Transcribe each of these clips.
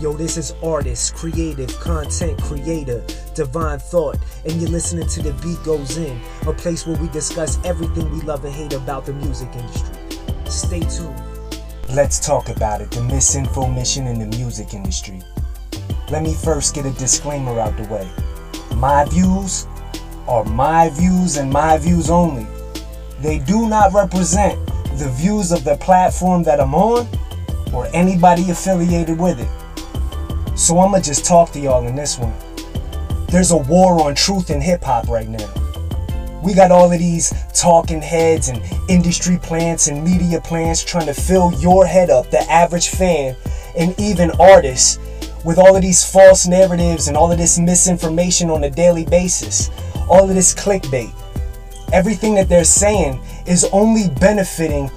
Yo, this is artist, creative, content creator, divine thought, and you're listening to The Beat Goes In, a place where we discuss everything we love and hate about the music industry. Stay tuned. Let's talk about it the misinformation in the music industry. Let me first get a disclaimer out the way. My views are my views and my views only. They do not represent the views of the platform that I'm on or anybody affiliated with it. So I'ma just talk to y'all in this one. There's a war on truth in hip hop right now. We got all of these talking heads and industry plants and media plants trying to fill your head up, the average fan, and even artists, with all of these false narratives and all of this misinformation on a daily basis, all of this clickbait. Everything that they're saying is only benefiting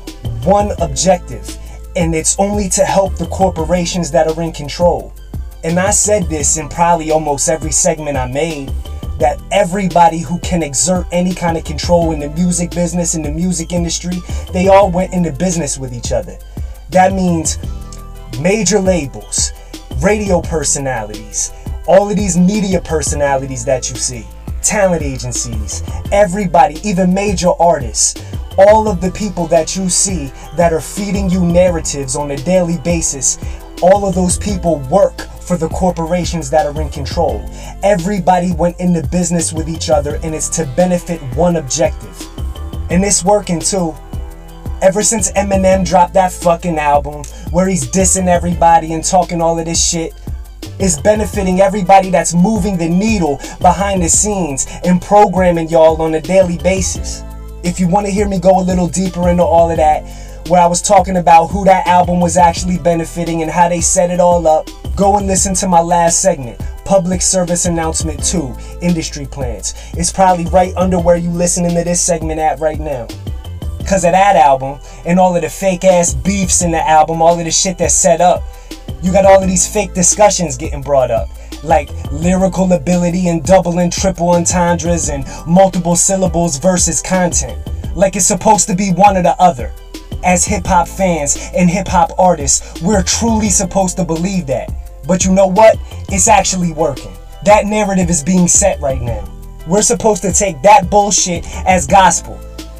one objective, and it's only to help the corporations that are in control. And I said this in probably almost every segment I made that everybody who can exert any kind of control in the music business, in the music industry, they all went into business with each other. That means major labels, radio personalities, all of these media personalities that you see, talent agencies, everybody, even major artists, all of the people that you see that are feeding you narratives on a daily basis, all of those people work for the corporations that are in control. Everybody went into business with each other and it's to benefit one objective. And it's working too. Ever since Eminem dropped that fucking album where he's dissing everybody and talking all of this shit, it's benefiting everybody that's moving the needle behind the scenes and programming y'all on a daily basis. If you want to hear me go a little deeper into all of that, where I was talking about who that album was actually benefiting and how they set it all up, go and listen to my last segment. Public Service Announcement 2 Industry Plants. It's probably right under where you listening to this segment at right now. Because of that album and all of the fake ass beefs in the album, all of the shit that's set up, you got all of these fake discussions getting brought up. Like lyrical ability and double and triple entendres and multiple syllables versus content. Like it's supposed to be one or the other as hip hop fans and hip hop artists, we're truly supposed to believe that. But you know what? It's actually working. That narrative is being set right now. We're supposed to take that bullshit as gospel.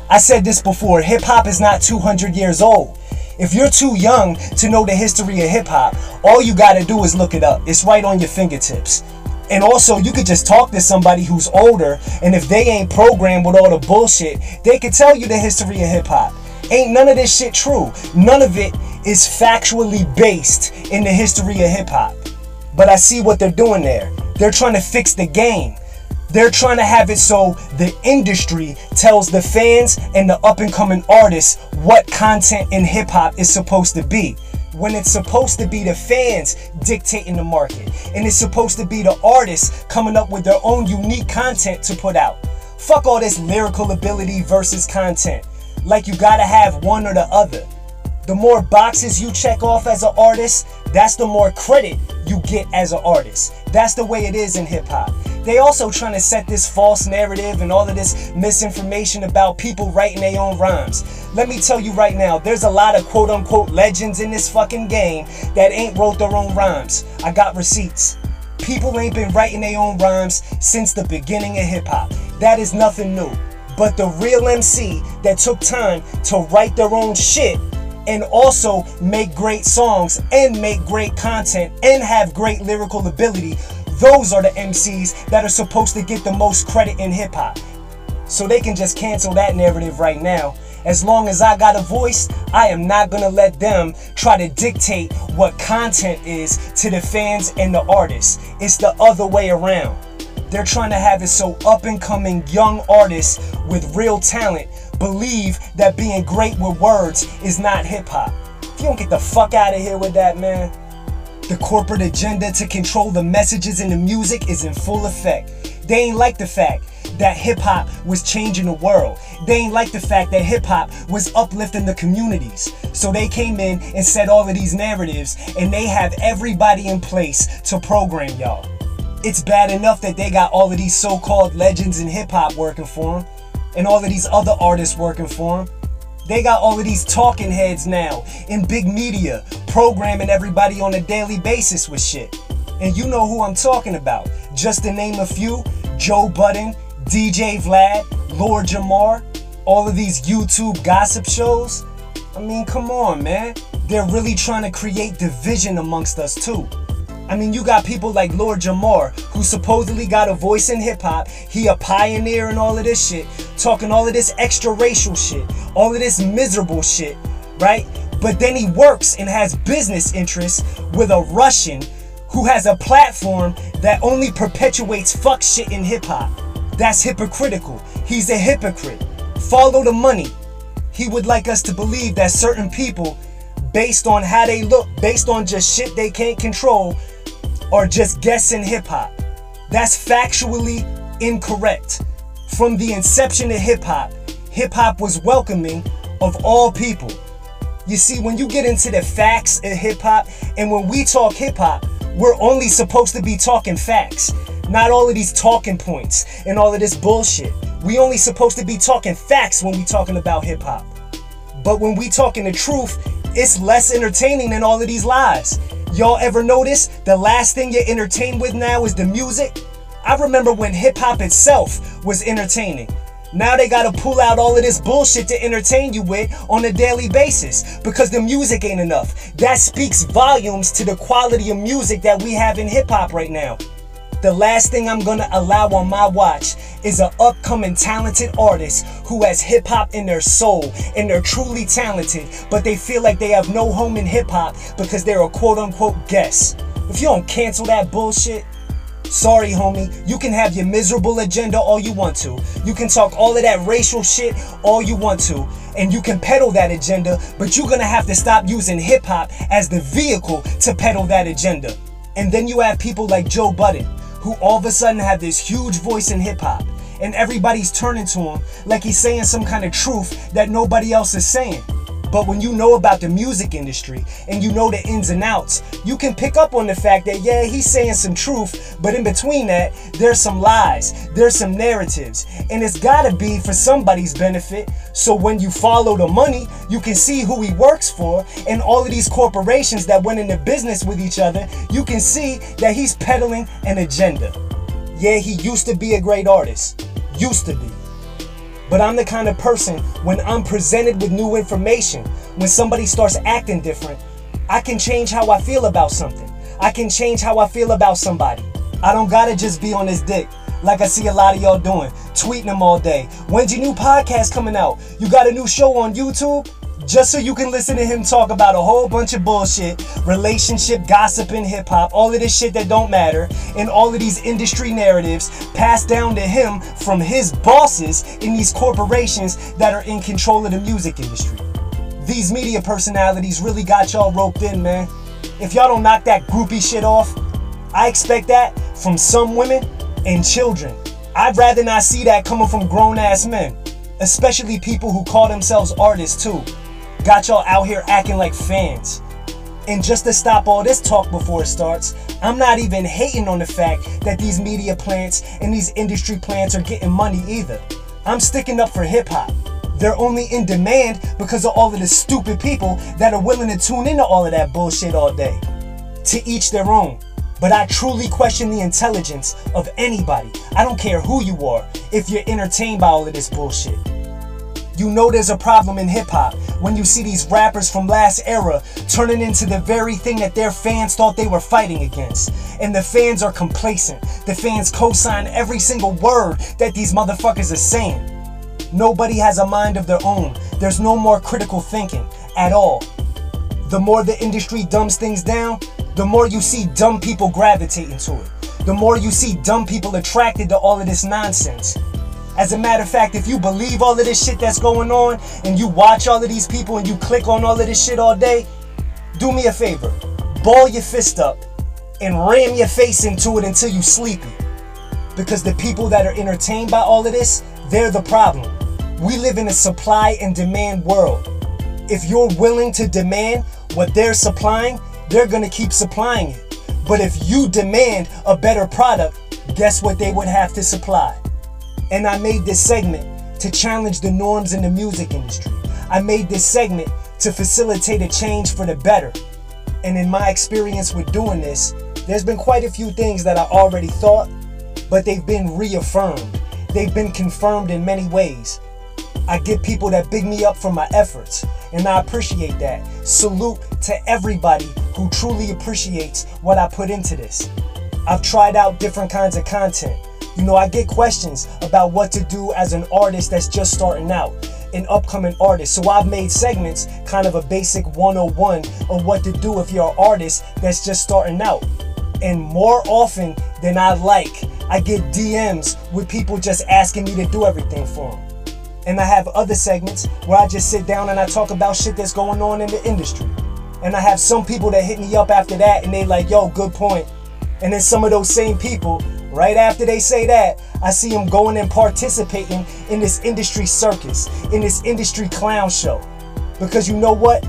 I said this before hip hop is not 200 years old. If you're too young to know the history of hip hop, all you gotta do is look it up. It's right on your fingertips. And also, you could just talk to somebody who's older, and if they ain't programmed with all the bullshit, they could tell you the history of hip hop. Ain't none of this shit true. None of it is factually based in the history of hip hop. But I see what they're doing there. They're trying to fix the game. They're trying to have it so the industry tells the fans and the up and coming artists what content in hip hop is supposed to be. When it's supposed to be the fans dictating the market, and it's supposed to be the artists coming up with their own unique content to put out. Fuck all this lyrical ability versus content like you gotta have one or the other. The more boxes you check off as an artist, that's the more credit you get as an artist. That's the way it is in hip hop. They also trying to set this false narrative and all of this misinformation about people writing their own rhymes. Let me tell you right now, there's a lot of quote unquote legends in this fucking game that ain't wrote their own rhymes. I got receipts. People ain't been writing their own rhymes since the beginning of hip hop. That is nothing new. But the real MC that took time to write their own shit and also make great songs and make great content and have great lyrical ability, those are the MCs that are supposed to get the most credit in hip hop. So they can just cancel that narrative right now. As long as I got a voice, I am not gonna let them try to dictate what content is to the fans and the artists. It's the other way around. They're trying to have it so up and coming young artists with real talent believe that being great with words is not hip hop. If you don't get the fuck out of here with that, man. The corporate agenda to control the messages in the music is in full effect. They ain't like the fact that hip hop was changing the world. They ain't like the fact that hip hop was uplifting the communities. So they came in and said all of these narratives, and they have everybody in place to program y'all. It's bad enough that they got all of these so called legends in hip hop working for them and all of these other artists working for them. They got all of these talking heads now in big media, programming everybody on a daily basis with shit. And you know who I'm talking about. Just to name a few Joe Budden, DJ Vlad, Lord Jamar, all of these YouTube gossip shows. I mean, come on, man. They're really trying to create division amongst us, too. I mean, you got people like Lord Jamar, who supposedly got a voice in hip hop. He a pioneer and all of this shit, talking all of this extra racial shit, all of this miserable shit, right? But then he works and has business interests with a Russian who has a platform that only perpetuates fuck shit in hip hop. That's hypocritical. He's a hypocrite. Follow the money. He would like us to believe that certain people, based on how they look, based on just shit they can't control, are just guessing hip hop. That's factually incorrect. From the inception of hip hop, hip hop was welcoming of all people. You see, when you get into the facts of hip hop, and when we talk hip hop, we're only supposed to be talking facts, not all of these talking points and all of this bullshit. We only supposed to be talking facts when we talking about hip hop. But when we talking the truth, it's less entertaining than all of these lies. Y'all ever notice the last thing you're entertained with now is the music? I remember when hip hop itself was entertaining. Now they gotta pull out all of this bullshit to entertain you with on a daily basis because the music ain't enough. That speaks volumes to the quality of music that we have in hip hop right now. The last thing I'm gonna allow on my watch is an upcoming talented artist who has hip hop in their soul and they're truly talented, but they feel like they have no home in hip hop because they're a quote unquote guest. If you don't cancel that bullshit, Sorry, homie, you can have your miserable agenda all you want to. You can talk all of that racial shit all you want to. And you can peddle that agenda, but you're gonna have to stop using hip hop as the vehicle to peddle that agenda. And then you have people like Joe Budden, who all of a sudden had this huge voice in hip hop. And everybody's turning to him like he's saying some kind of truth that nobody else is saying. But when you know about the music industry and you know the ins and outs, you can pick up on the fact that, yeah, he's saying some truth, but in between that, there's some lies, there's some narratives, and it's gotta be for somebody's benefit. So when you follow the money, you can see who he works for and all of these corporations that went into business with each other, you can see that he's peddling an agenda. Yeah, he used to be a great artist. Used to be. But I'm the kind of person when I'm presented with new information, when somebody starts acting different, I can change how I feel about something. I can change how I feel about somebody. I don't gotta just be on this dick like I see a lot of y'all doing, tweeting them all day. When's your new podcast coming out? You got a new show on YouTube? Just so you can listen to him talk about a whole bunch of bullshit, relationship, gossip, and hip hop, all of this shit that don't matter, and all of these industry narratives passed down to him from his bosses in these corporations that are in control of the music industry. These media personalities really got y'all roped in, man. If y'all don't knock that groupie shit off, I expect that from some women and children. I'd rather not see that coming from grown ass men, especially people who call themselves artists too. Got y'all out here acting like fans. And just to stop all this talk before it starts, I'm not even hating on the fact that these media plants and these industry plants are getting money either. I'm sticking up for hip hop. They're only in demand because of all of the stupid people that are willing to tune into all of that bullshit all day. To each their own. But I truly question the intelligence of anybody. I don't care who you are if you're entertained by all of this bullshit. You know there's a problem in hip hop when you see these rappers from last era turning into the very thing that their fans thought they were fighting against. And the fans are complacent. The fans co sign every single word that these motherfuckers are saying. Nobody has a mind of their own. There's no more critical thinking at all. The more the industry dumbs things down, the more you see dumb people gravitating to it. The more you see dumb people attracted to all of this nonsense. As a matter of fact, if you believe all of this shit that's going on and you watch all of these people and you click on all of this shit all day, do me a favor. Ball your fist up and ram your face into it until you sleepy. Because the people that are entertained by all of this, they're the problem. We live in a supply and demand world. If you're willing to demand what they're supplying, they're gonna keep supplying it. But if you demand a better product, guess what they would have to supply? And I made this segment to challenge the norms in the music industry. I made this segment to facilitate a change for the better. And in my experience with doing this, there's been quite a few things that I already thought, but they've been reaffirmed. They've been confirmed in many ways. I get people that big me up for my efforts, and I appreciate that. Salute to everybody who truly appreciates what I put into this. I've tried out different kinds of content. You know, I get questions about what to do as an artist that's just starting out, an upcoming artist. So I've made segments, kind of a basic 101 of what to do if you're an artist that's just starting out. And more often than I like, I get DMs with people just asking me to do everything for them. And I have other segments where I just sit down and I talk about shit that's going on in the industry. And I have some people that hit me up after that and they like, yo, good point. And then some of those same people, right after they say that, I see them going and participating in this industry circus, in this industry clown show. Because you know what?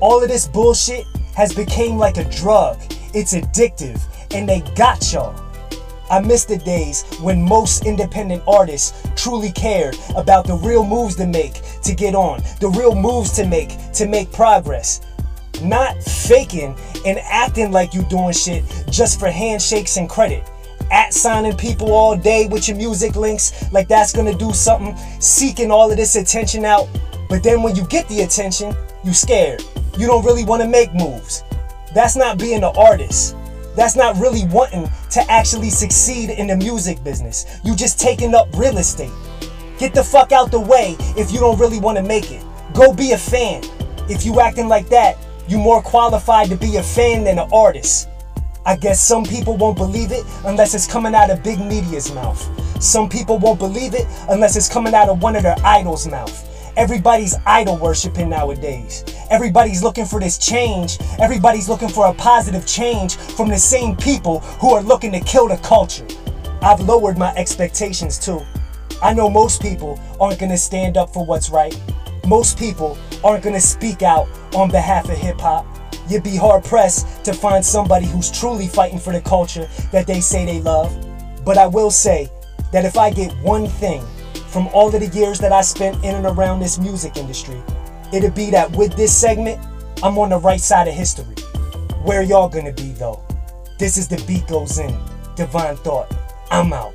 All of this bullshit has become like a drug. It's addictive and they got y'all. I miss the days when most independent artists truly cared about the real moves to make to get on, the real moves to make to make progress. Not faking and acting like you doing shit just for handshakes and credit. At signing people all day with your music links like that's gonna do something, seeking all of this attention out. But then when you get the attention, you scared. You don't really wanna make moves. That's not being an artist. That's not really wanting to actually succeed in the music business. You just taking up real estate. Get the fuck out the way if you don't really want to make it. Go be a fan. If you acting like that, you more qualified to be a fan than an artist. I guess some people won't believe it unless it's coming out of big media's mouth. Some people won't believe it unless it's coming out of one of their idols' mouth. Everybody's idol worshiping nowadays. Everybody's looking for this change. Everybody's looking for a positive change from the same people who are looking to kill the culture. I've lowered my expectations too. I know most people aren't to stand up for what's right. Most people aren't to speak out on behalf of hip hop. You'd be hard pressed to find somebody who's truly fighting for the culture that they say they love. But I will say that if I get one thing from all of the years that I spent in and around this music industry, it'd be that with this segment, I'm on the right side of history. Where y'all gonna be though? This is the beat goes in. Divine thought. I'm out.